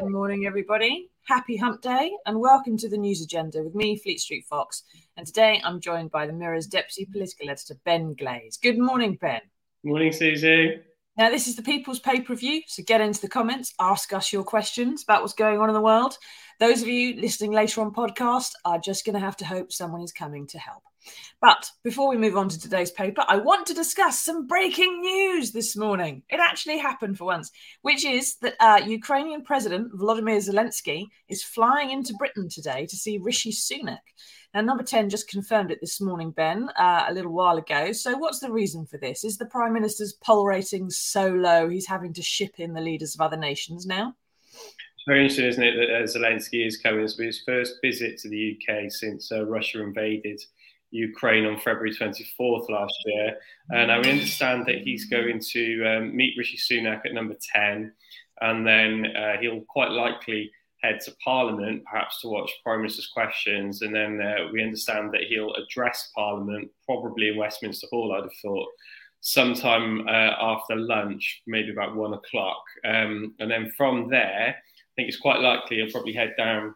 Good morning, everybody. Happy hump day and welcome to the news agenda with me, Fleet Street Fox. And today I'm joined by the Mirror's Deputy Political Editor, Ben Glaze. Good morning, Ben. Morning, Susie. Now, this is the People's Pay Per View, so get into the comments, ask us your questions about what's going on in the world. Those of you listening later on podcast are just going to have to hope someone is coming to help. But before we move on to today's paper, I want to discuss some breaking news this morning. It actually happened for once, which is that uh, Ukrainian President Volodymyr Zelensky is flying into Britain today to see Rishi Sunak. Now, number 10 just confirmed it this morning, Ben, uh, a little while ago. So, what's the reason for this? Is the Prime Minister's poll rating so low he's having to ship in the leaders of other nations now? Very interesting, isn't it, that uh, Zelensky is coming. It's his first visit to the UK since uh, Russia invaded Ukraine on February 24th last year. And I understand that he's going to um, meet Rishi Sunak at number 10, and then uh, he'll quite likely head to Parliament, perhaps to watch Prime Minister's questions. And then uh, we understand that he'll address Parliament, probably in Westminster Hall, I'd have thought, sometime uh, after lunch, maybe about one o'clock. Um, and then from there, I think it's quite likely he'll probably head down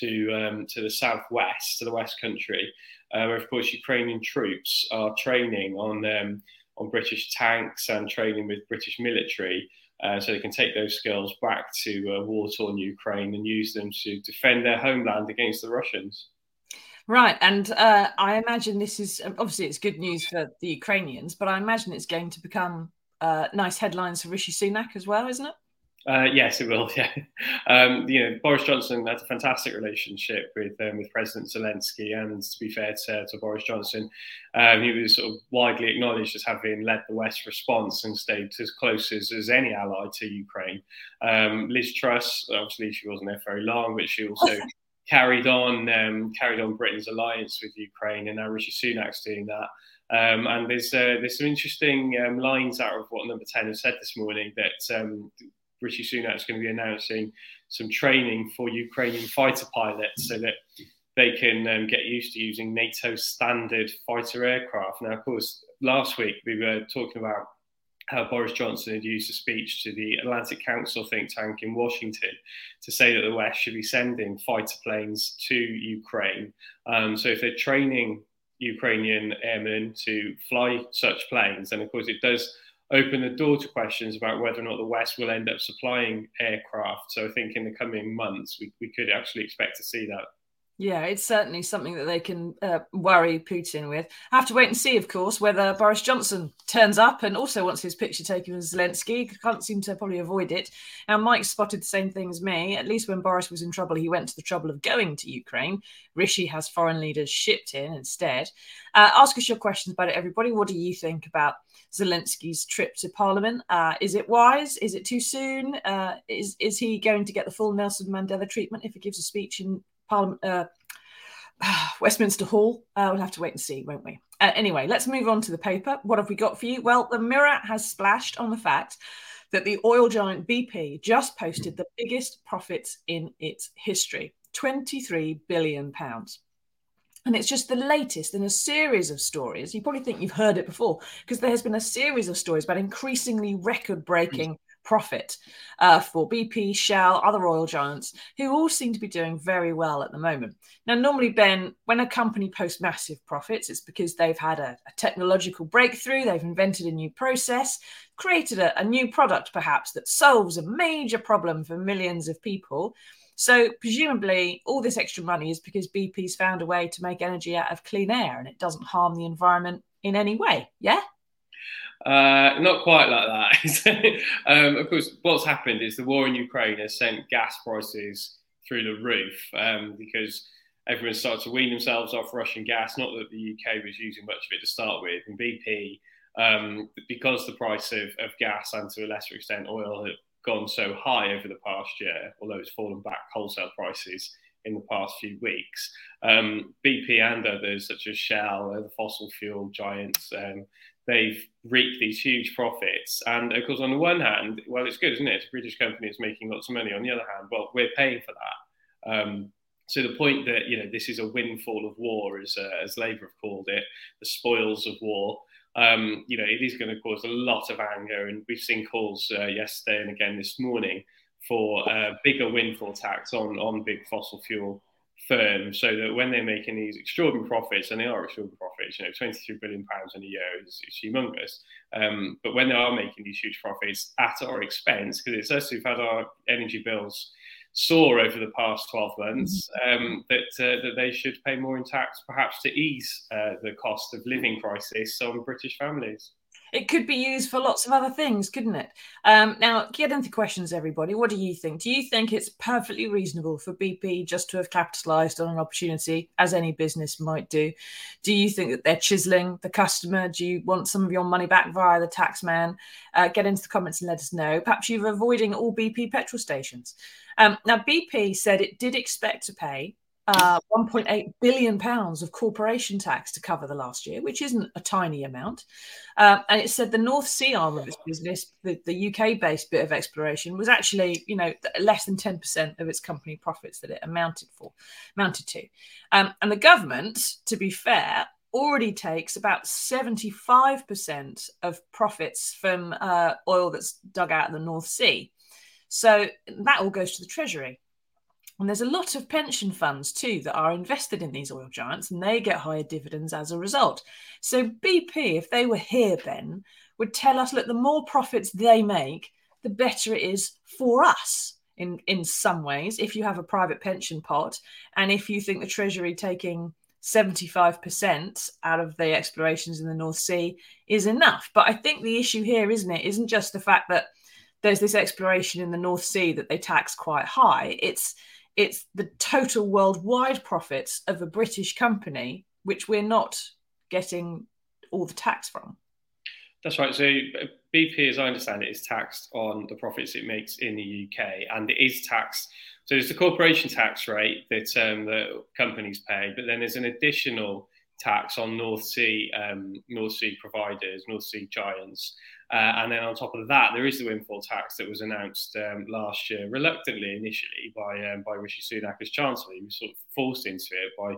to um, to the southwest, to the West Country, uh, where of course Ukrainian troops are training on um, on British tanks and training with British military. Uh, so they can take those skills back to uh, war-torn Ukraine and use them to defend their homeland against the Russians. Right, and uh, I imagine this is obviously it's good news for the Ukrainians, but I imagine it's going to become uh, nice headlines for Rishi Sunak as well, isn't it? Uh, yes, it will. Yeah, um, you know, Boris Johnson had a fantastic relationship with um, with President Zelensky, and to be fair to, to Boris Johnson, um, he was sort of widely acknowledged as having led the West response and stayed as close as, as any ally to Ukraine. Um, Liz Truss, obviously, she wasn't there for very long, but she also carried on um, carried on Britain's alliance with Ukraine, and now Rishi Sunak's doing that. Um, and there's uh, there's some interesting um, lines out of what Number Ten has said this morning that um, Rishi Sunak is going to be announcing some training for Ukrainian fighter pilots so that they can um, get used to using NATO standard fighter aircraft. Now, of course, last week we were talking about how Boris Johnson had used a speech to the Atlantic Council think tank in Washington to say that the West should be sending fighter planes to Ukraine. Um, so if they're training Ukrainian airmen to fly such planes, then of course it does open the door to questions about whether or not the West will end up supplying aircraft. So I think in the coming months, we, we could actually expect to see that. Yeah, it's certainly something that they can uh, worry Putin with. I have to wait and see, of course, whether Boris Johnson turns up and also wants his picture taken with Zelensky. Can't seem to probably avoid it. Now, Mike spotted the same thing as me. At least when Boris was in trouble, he went to the trouble of going to Ukraine. Rishi has foreign leaders shipped in instead. Uh, ask us your questions about it, everybody. What do you think about Zelensky's trip to Parliament? Uh, is it wise? Is it too soon? Uh, is is he going to get the full Nelson Mandela treatment if he gives a speech in Parliament, uh, Westminster Hall. Uh, we'll have to wait and see, won't we? Uh, anyway, let's move on to the paper. What have we got for you? Well, the Mirror has splashed on the fact that the oil giant BP just posted the biggest profits in its history 23 billion pounds. And it's just the latest in a series of stories. You probably think you've heard it before because there has been a series of stories about increasingly record breaking profit uh, for BP, Shell, other oil giants, who all seem to be doing very well at the moment. Now, normally, Ben, when a company posts massive profits, it's because they've had a, a technological breakthrough, they've invented a new process, created a, a new product, perhaps, that solves a major problem for millions of people. So, presumably, all this extra money is because BP's found a way to make energy out of clean air and it doesn't harm the environment in any way. Yeah? Uh, not quite like that. um, of course, what's happened is the war in Ukraine has sent gas prices through the roof um, because everyone started to wean themselves off Russian gas. Not that the UK was using much of it to start with, and BP, um, because the price of, of gas and to a lesser extent oil had gone so high over the past year, although it's fallen back wholesale prices in the past few weeks. Um, BP and others, such as Shell, the fossil fuel giants, um, they've reaped these huge profits. And of course, on the one hand, well, it's good, isn't it? It's a British company is making lots of money. On the other hand, well, we're paying for that. Um, so the point that you know this is a windfall of war, as uh, as Labour have called it, the spoils of war. Um, you know, it is going to cause a lot of anger, and we've seen calls uh, yesterday and again this morning for a bigger windfall tax on, on big fossil fuel firms so that when they're making these extraordinary profits, and they are extraordinary profits, you know, 23 billion pounds in a year is, is humongous. Um, but when they are making these huge profits at our expense, because it's us who've had our energy bills soar over the past 12 months, mm-hmm. um, that, uh, that they should pay more in tax, perhaps to ease uh, the cost of living crisis on British families it could be used for lots of other things, couldn't it? Um, now, get into questions, everybody. What do you think? Do you think it's perfectly reasonable for BP just to have capitalised on an opportunity, as any business might do? Do you think that they're chiseling the customer? Do you want some of your money back via the taxman? Uh, get into the comments and let us know. Perhaps you're avoiding all BP petrol stations. Um, now, BP said it did expect to pay uh, 1.8 billion pounds of corporation tax to cover the last year, which isn't a tiny amount. Uh, and it said the North Sea arm of its business, the, the UK-based bit of exploration, was actually, you know, less than 10% of its company profits that it amounted for, amounted to. Um, and the government, to be fair, already takes about 75% of profits from uh, oil that's dug out of the North Sea. So that all goes to the Treasury. And there's a lot of pension funds too that are invested in these oil giants and they get higher dividends as a result. So BP, if they were here, Ben, would tell us look, the more profits they make, the better it is for us in, in some ways. If you have a private pension pot and if you think the Treasury taking 75% out of the explorations in the North Sea is enough. But I think the issue here, isn't it, isn't just the fact that there's this exploration in the North Sea that they tax quite high. It's it's the total worldwide profits of a British company, which we're not getting all the tax from. That's right. So BP, as I understand it, is taxed on the profits it makes in the UK, and it is taxed. So there's the corporation tax rate that um, the companies pay, but then there's an additional tax on North Sea um, North Sea providers, North Sea giants, uh, and then on top of that, there is the windfall tax that was announced um, last year, reluctantly initially by um, by Rishi Sunak as Chancellor. He was sort of forced into it by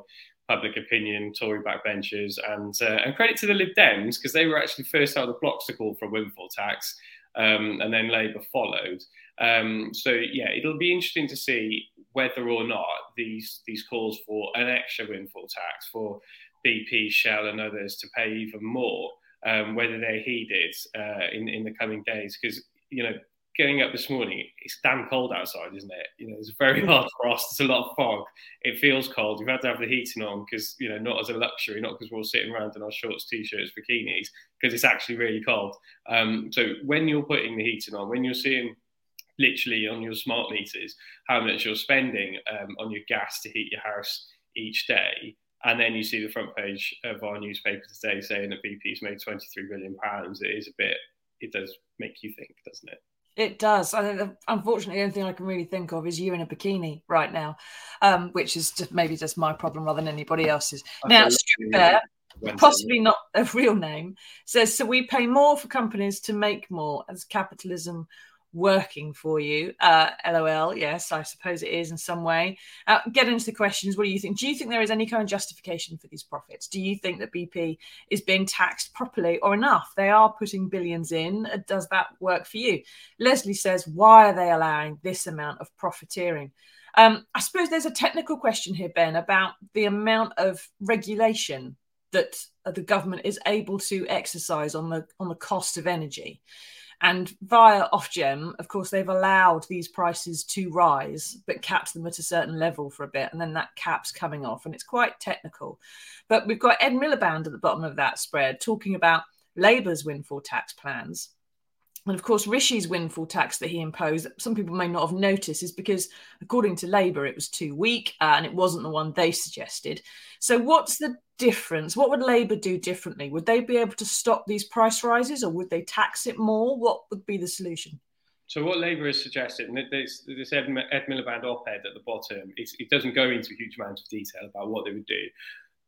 public opinion, Tory backbenchers, and uh, and credit to the Lib Dems because they were actually first out of the blocks to call for a windfall tax, um, and then Labour followed. Um, so yeah, it'll be interesting to see whether or not these these calls for an extra windfall tax for BP, Shell, and others to pay even more um, whether they're heeded uh, in in the coming days. Because you know, getting up this morning, it's damn cold outside, isn't it? You know, it's very hard frost. There's a lot of fog. It feels cold. You've had to have the heating on because you know, not as a luxury, not because we're all sitting around in our shorts, t-shirts, bikinis, because it's actually really cold. Um, so when you're putting the heating on, when you're seeing literally on your smart meters how much you're spending um, on your gas to heat your house each day and then you see the front page of our newspaper today saying that BP's made 23 billion pounds. It is a bit, it does make you think, doesn't it? It does. I think, unfortunately, the only thing I can really think of is you in a bikini right now, um, which is just maybe just my problem rather than anybody else's. I now, Strip possibly not a real name, says so we pay more for companies to make more as capitalism working for you. Uh, LOL. Yes, I suppose it is in some way. Uh, get into the questions. What do you think? Do you think there is any kind of justification for these profits? Do you think that BP is being taxed properly or enough? They are putting billions in. Uh, does that work for you? Leslie says, why are they allowing this amount of profiteering? Um, I suppose there's a technical question here, Ben, about the amount of regulation that the government is able to exercise on the on the cost of energy. And via Ofgem, of course, they've allowed these prices to rise, but capped them at a certain level for a bit. And then that cap's coming off. And it's quite technical. But we've got Ed Miliband at the bottom of that spread talking about Labour's windfall tax plans. And of course, Rishi's windfall tax that he imposed, some people may not have noticed, is because according to Labour, it was too weak uh, and it wasn't the one they suggested. So, what's the difference? What would Labour do differently? Would they be able to stop these price rises or would they tax it more? What would be the solution? So what Labour has suggested, and this, this Ed, Ed Miliband op-ed at the bottom, it doesn't go into a huge amount of detail about what they would do.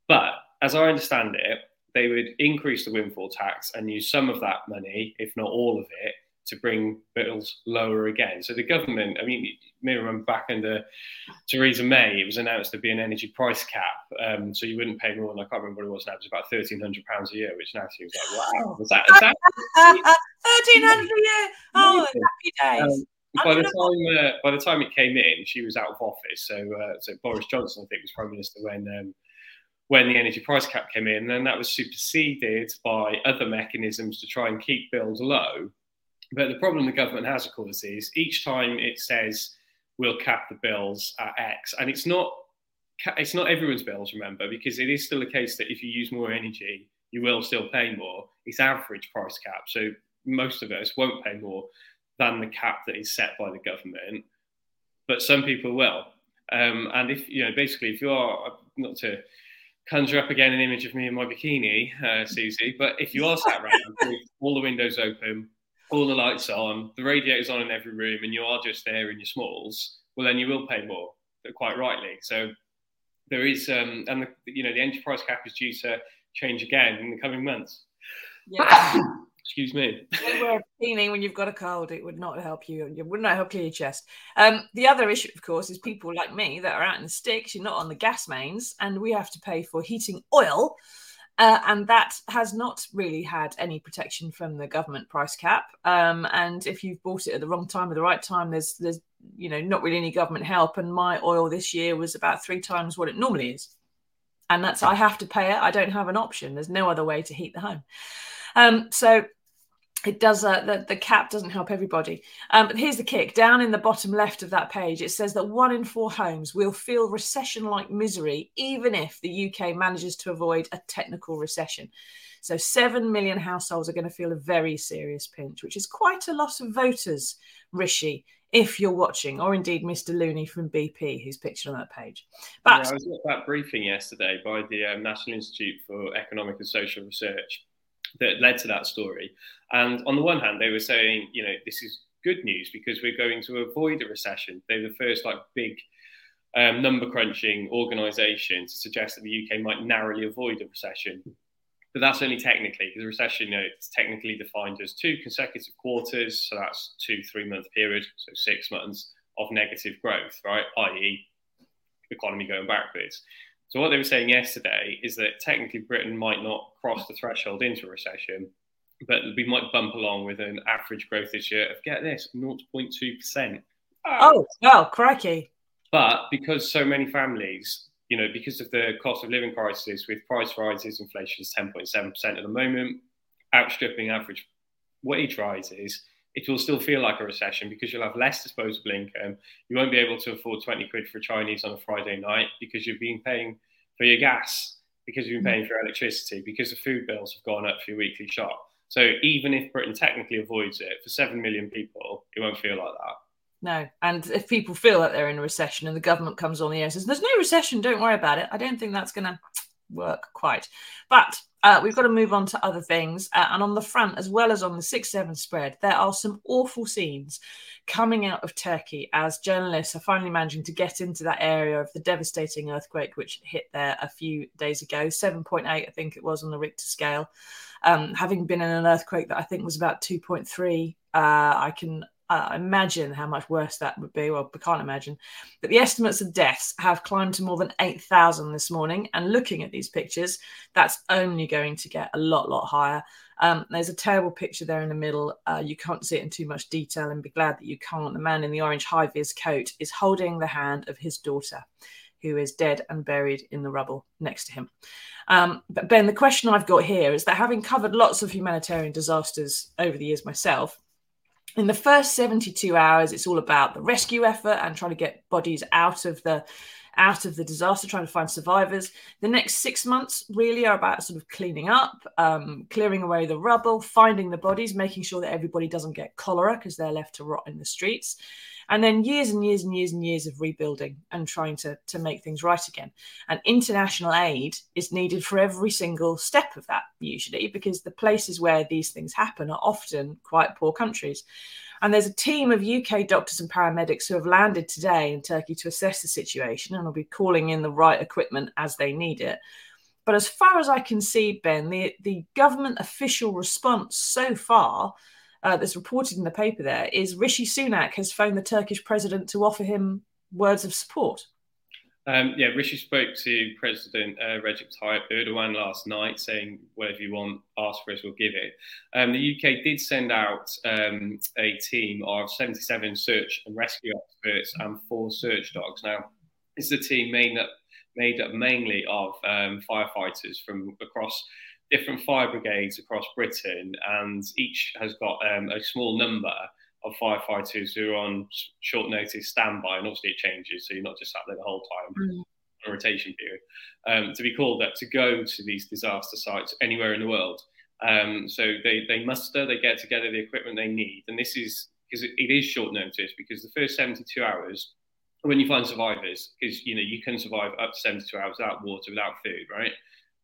But as I understand it, they would increase the windfall tax and use some of that money, if not all of it, to bring bills lower again. So the government, I mean, me remember back under Theresa May, it was announced there'd be an energy price cap, um, so you wouldn't pay more than I can't remember what it was now. It was about thirteen hundred pounds a year, which now seems like wow. Was that, is that thirteen hundred a year? Oh, happy days. Um, by the time uh, by the time it came in, she was out of office. So uh, so Boris Johnson, I think, was prime minister when um, when the energy price cap came in, and that was superseded by other mechanisms to try and keep bills low. But the problem the government has, of course, is each time it says we'll cap the bills at X, and it's not it's not everyone's bills, remember, because it is still a case that if you use more energy, you will still pay more. It's average price cap, so most of us won't pay more than the cap that is set by the government, but some people will. Um, and if you know, basically, if you are not to conjure up again an image of me in my bikini, uh, Susie, but if you are sat around all the windows open, all the lights on, the radiators on in every room, and you are just there in your smalls, well, then you will pay more, quite rightly. So there is, um, and the, you know, the energy price cap is due to change again in the coming months. Yeah. Excuse me. Cleaning when you've got a cold. It would not help you. It would not help clear your chest. Um, the other issue, of course, is people like me that are out in the sticks. You're not on the gas mains, and we have to pay for heating oil. Uh, and that has not really had any protection from the government price cap. Um, and if you've bought it at the wrong time or the right time, there's there's you know not really any government help. And my oil this year was about three times what it normally is, and that's I have to pay it. I don't have an option. There's no other way to heat the home. Um, so it does uh, the, the cap doesn't help everybody. Um, but here's the kick. Down in the bottom left of that page it says that one in four homes will feel recession like misery even if the uk manages to avoid a technical recession. So 7 million households are going to feel a very serious pinch which is quite a lot of voters rishi if you're watching or indeed mr looney from bp who's pictured on that page. But yeah, i was at that briefing yesterday by the um, national institute for economic and social research that led to that story. And on the one hand, they were saying, you know, this is good news because we're going to avoid a recession. They were the first like big um, number crunching organisation to suggest that the UK might narrowly avoid a recession. But that's only technically because a recession, you know, it's technically defined as two consecutive quarters. So that's two three month period, so six months of negative growth, right? I.e., economy going backwards. So what they were saying yesterday is that technically Britain might not cross the threshold into a recession, but we might bump along with an average growth this year of get this 0.2%. Ah. Oh, well, crikey. But because so many families, you know, because of the cost of living crisis with price rises, inflation is 10.7% at the moment, outstripping average wage rises, it will still feel like a recession because you'll have less disposable income. You won't be able to afford 20 quid for Chinese on a Friday night because you've been paying for your gas, because you've been paying for electricity, because the food bills have gone up for your weekly shop. So even if Britain technically avoids it, for 7 million people, it won't feel like that. No. And if people feel that they're in a recession and the government comes on the air and says, there's no recession, don't worry about it, I don't think that's going to work quite. But uh, we've got to move on to other things. Uh, and on the front, as well as on the 6 7 spread, there are some awful scenes coming out of Turkey as journalists are finally managing to get into that area of the devastating earthquake which hit there a few days ago 7.8, I think it was on the Richter scale. Um, having been in an earthquake that I think was about 2.3, uh, I can uh, imagine how much worse that would be. Well, we can't imagine. But the estimates of deaths have climbed to more than 8,000 this morning. And looking at these pictures, that's only going to get a lot, lot higher. Um, there's a terrible picture there in the middle. Uh, you can't see it in too much detail and be glad that you can't. The man in the orange high vis coat is holding the hand of his daughter, who is dead and buried in the rubble next to him. Um, but Ben, the question I've got here is that having covered lots of humanitarian disasters over the years myself, in the first 72 hours it's all about the rescue effort and trying to get bodies out of the out of the disaster trying to find survivors. The next six months really are about sort of cleaning up um, clearing away the rubble finding the bodies making sure that everybody doesn't get cholera because they're left to rot in the streets and then years and years and years and years of rebuilding and trying to, to make things right again. And international aid is needed for every single step of that, usually, because the places where these things happen are often quite poor countries. And there's a team of UK doctors and paramedics who have landed today in Turkey to assess the situation and will be calling in the right equipment as they need it. But as far as I can see, Ben, the, the government official response so far uh, that's reported in the paper there is Rishi Sunak has phoned the Turkish president to offer him words of support. Um, yeah, Rishi spoke to President uh, Recep Tayyip Erdogan last night, saying, "Whatever you want, ask for us, we'll give it." Um, the UK did send out um, a team of 77 search and rescue experts and four search dogs. Now, this is a team made up made up mainly of um, firefighters from across different fire brigades across Britain, and each has got um, a small number of firefighters who are on short notice standby, and obviously it changes, so you're not just sat there the whole time. Mm. A rotation period um, to be called up to go to these disaster sites anywhere in the world. Um, so they, they muster, they get together the equipment they need, and this is because it, it is short notice because the first 72 hours when you find survivors, because you know you can survive up to 72 hours without water, without food, right?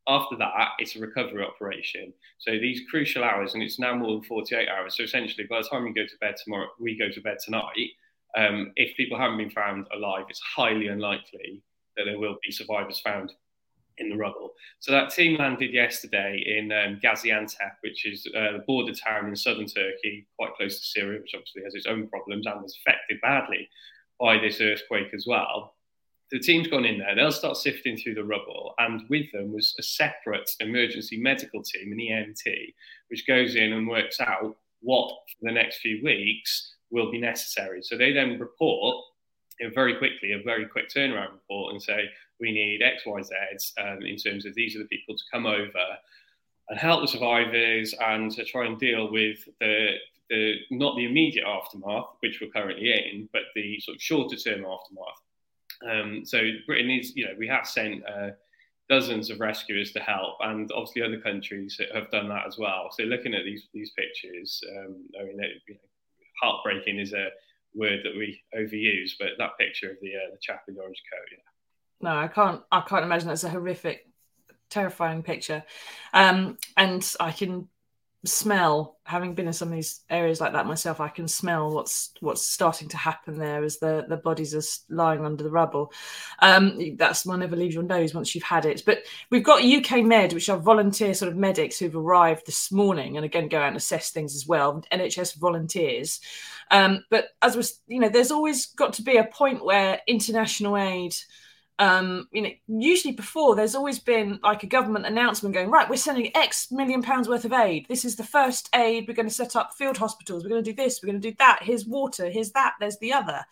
After that, it's a recovery operation. So these crucial hours, and it's now more than 48 hours. So essentially, by the time we go to bed tomorrow, we go to bed tonight. Um, if people haven't been found alive, it's highly unlikely that there will be survivors found in the rubble. So that team landed yesterday in um, Gaziantep, which is uh, the border town in southern Turkey, quite close to Syria, which obviously has its own problems and was affected badly by this earthquake as well the team's gone in there, they'll start sifting through the rubble, and with them was a separate emergency medical team, an EMT, which goes in and works out what for the next few weeks will be necessary. So they then report very quickly, a very quick turnaround report, and say, we need X, Y, Z um, in terms of these are the people to come over and help the survivors and to try and deal with the, the not the immediate aftermath, which we're currently in, but the sort of shorter term aftermath um, so Britain is, you know, we have sent uh, dozens of rescuers to help, and obviously other countries have done that as well. So looking at these these pictures, um, I mean, it, you know, heartbreaking is a word that we overuse, but that picture of the uh, the chap in the orange coat, yeah. No, I can't. I can't imagine that's a horrific, terrifying picture, um, and I can smell having been in some of these areas like that myself i can smell what's what's starting to happen there as the the bodies are lying under the rubble. Um that's one never leaves your nose once you've had it. But we've got uk med which are volunteer sort of medics who've arrived this morning and again go out and assess things as well nhs volunteers. Um but as was you know there's always got to be a point where international aid um, you know, usually before there's always been like a government announcement going, right, we're sending X million pounds worth of aid. This is the first aid. We're going to set up field hospitals. We're going to do this. We're going to do that. Here's water. Here's that. There's the other.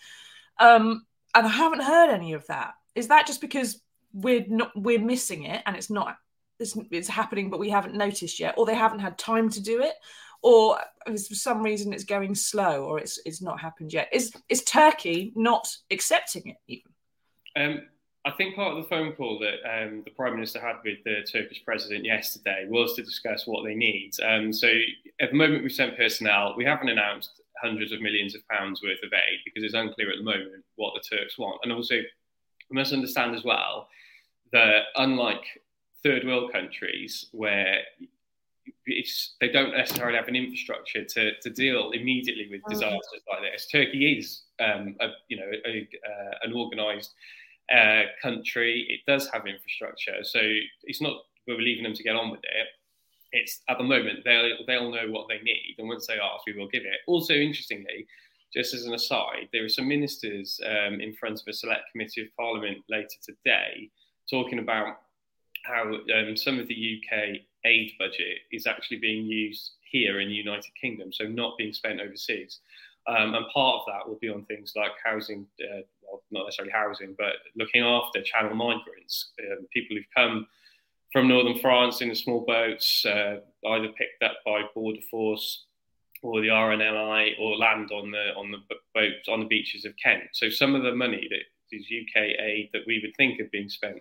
Um, and I haven't heard any of that. Is that just because we're not we're missing it and it's not it's, it's happening, but we haven't noticed yet, or they haven't had time to do it, or for some reason it's going slow, or it's it's not happened yet? Is is Turkey not accepting it even? Um, I think part of the phone call that um, the Prime Minister had with the Turkish President yesterday was to discuss what they need. Um, so at the moment, we've sent personnel. We haven't announced hundreds of millions of pounds worth of aid because it's unclear at the moment what the Turks want. And also, we must understand as well that unlike third world countries where it's, they don't necessarily have an infrastructure to, to deal immediately with disasters like this. Turkey is, um, a, you know, a, uh, an organised uh, country. It does have infrastructure, so it's not we're leaving them to get on with it. It's at the moment they'll they'll know what they need, and once they ask, we will give it. Also, interestingly, just as an aside, there are some ministers um, in front of a select committee of Parliament later today talking about how um, some of the UK aid budget is actually being used here in the United Kingdom, so not being spent overseas. Um, and part of that will be on things like housing, uh, well, not necessarily housing, but looking after channel migrants, um, people who've come from northern France in small boats, uh, either picked up by Border Force or the RNLI, or land on the on the boats on the beaches of Kent. So some of the money that is UK aid that we would think of being spent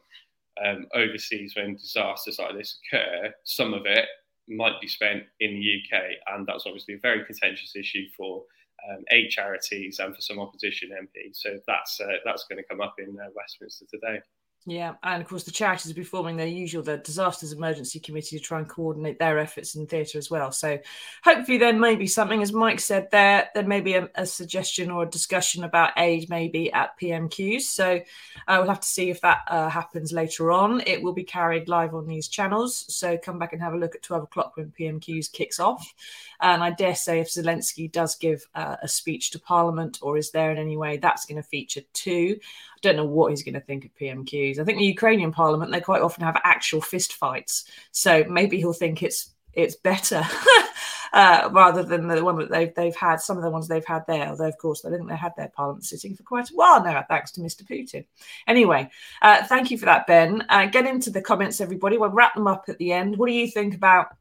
um, overseas when disasters like this occur, some of it might be spent in the UK, and that's obviously a very contentious issue for um, aid charities and for some opposition MPs. So that's uh, that's going to come up in uh, Westminster today. Yeah, and of course the charities will be forming their usual the disasters emergency committee to try and coordinate their efforts in theatre as well. So hopefully there may be something, as Mike said, there there may be a, a suggestion or a discussion about aid maybe at PMQs. So uh, we'll have to see if that uh, happens later on. It will be carried live on these channels. So come back and have a look at twelve o'clock when PMQs kicks off. And I dare say if Zelensky does give uh, a speech to Parliament or is there in any way, that's going to feature too don't know what he's going to think of PMQs. I think the Ukrainian parliament, they quite often have actual fist fights. So maybe he'll think it's it's better uh, rather than the one that they've they've had. Some of the ones they've had there, although of course they didn't they had their parliament sitting for quite a while now, thanks to Mr. Putin. Anyway, uh, thank you for that, Ben. Uh, get into the comments, everybody. We'll wrap them up at the end. What do you think about?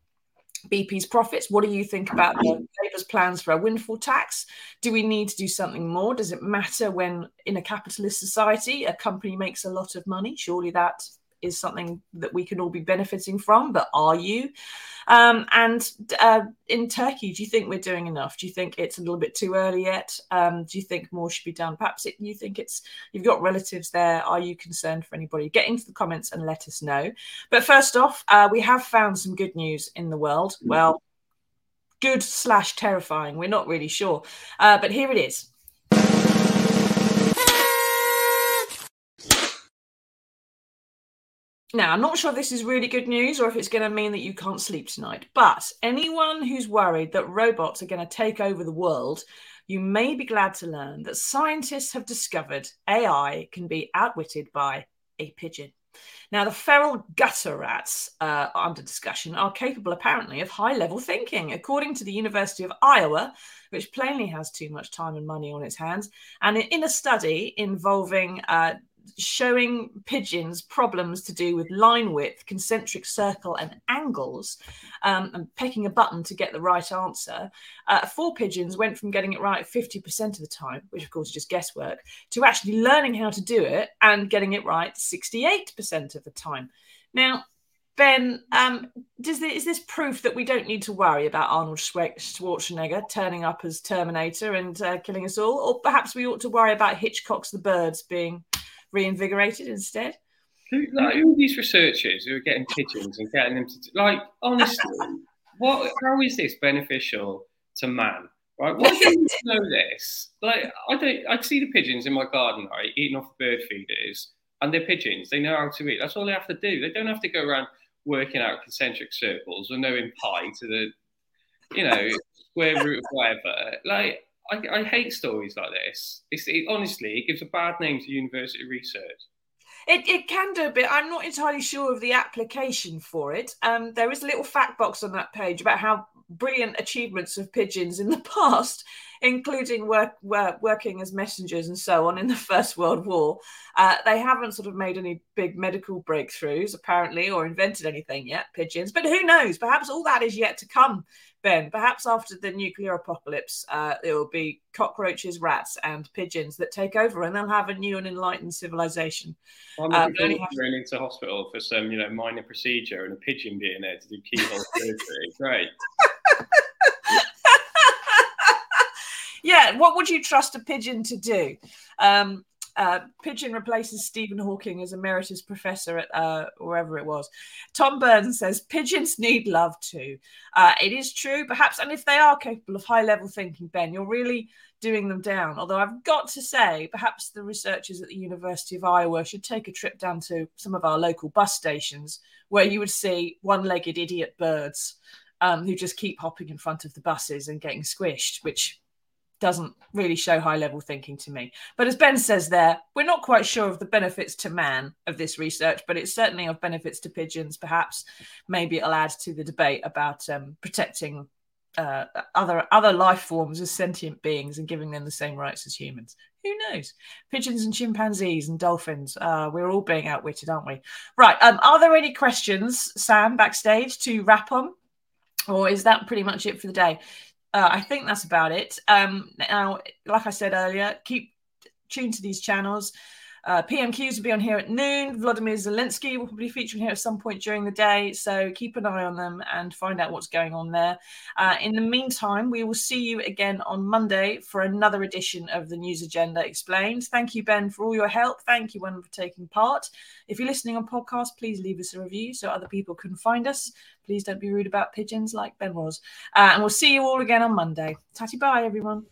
BP's profits. What do you think about the Labour's plans for a windfall tax? Do we need to do something more? Does it matter when, in a capitalist society, a company makes a lot of money? Surely that is something that we can all be benefiting from, but are you? Um, and uh, in Turkey, do you think we're doing enough? Do you think it's a little bit too early yet? Um, do you think more should be done? Perhaps it, you think it's you've got relatives there. Are you concerned for anybody? Get into the comments and let us know. But first off, uh, we have found some good news in the world. Well, good slash terrifying. We're not really sure, uh, but here it is. Now, I'm not sure if this is really good news or if it's going to mean that you can't sleep tonight, but anyone who's worried that robots are going to take over the world, you may be glad to learn that scientists have discovered AI can be outwitted by a pigeon. Now, the feral gutter rats uh, under discussion are capable, apparently, of high level thinking, according to the University of Iowa, which plainly has too much time and money on its hands. And in a study involving uh, showing pigeons problems to do with line width, concentric circle, and angles, um, and pecking a button to get the right answer. Uh, four pigeons went from getting it right 50% of the time, which of course is just guesswork, to actually learning how to do it and getting it right 68% of the time. Now, Ben, um, this, is this proof that we don't need to worry about Arnold Schwarzenegger turning up as Terminator and uh, killing us all? Or perhaps we ought to worry about Hitchcock's The Birds being reinvigorated instead. Who, like all these researchers who are getting pigeons and getting them to like honestly, what? How is this beneficial to man? Right? Why don't you know this? Like I don't. I see the pigeons in my garden, right, eating off the bird feeders, and they're pigeons. They know how to eat. That's all they have to do. They don't have to go around working out concentric circles or knowing pi to the, you know, square root of whatever. Like I, I hate stories like this. It's it, honestly, it gives a bad name to university research. It, it can do a bit. I'm not entirely sure of the application for it. Um, there is a little fact box on that page about how brilliant achievements of pigeons in the past, including work, work, working as messengers and so on in the First World War. Uh, they haven't sort of made any big medical breakthroughs, apparently, or invented anything yet, pigeons. But who knows? Perhaps all that is yet to come Ben, perhaps after the nuclear apocalypse, uh, it will be cockroaches, rats, and pigeons that take over, and they'll have a new and enlightened civilization. I'm um, going into hospital for some, you know, minor procedure, and a pigeon being there to do keyhole surgery. Great. yeah, what would you trust a pigeon to do? Um, uh, Pigeon replaces Stephen Hawking as emeritus professor at uh, wherever it was. Tom Burns says pigeons need love too. Uh, it is true, perhaps, and if they are capable of high level thinking, Ben, you're really doing them down. Although I've got to say, perhaps the researchers at the University of Iowa should take a trip down to some of our local bus stations where you would see one legged idiot birds. Um, who just keep hopping in front of the buses and getting squished, which doesn't really show high level thinking to me. But as Ben says there, we're not quite sure of the benefits to man of this research, but it's certainly of benefits to pigeons. Perhaps maybe it'll add to the debate about um, protecting uh, other other life forms as sentient beings and giving them the same rights as humans. Who knows? Pigeons and chimpanzees and dolphins. Uh, we're all being outwitted, aren't we? Right. Um, are there any questions, Sam, backstage to wrap on? Or is that pretty much it for the day? Uh, I think that's about it. Um, now, like I said earlier, keep tuned to these channels. Uh, PMQs will be on here at noon. Vladimir Zelensky will probably feature here at some point during the day. So keep an eye on them and find out what's going on there. Uh, in the meantime, we will see you again on Monday for another edition of the News Agenda Explained. Thank you, Ben, for all your help. Thank you, one, for taking part. If you're listening on podcast, please leave us a review so other people can find us. Please don't be rude about pigeons like Ben was. Uh, and we'll see you all again on Monday. Tatty bye, everyone.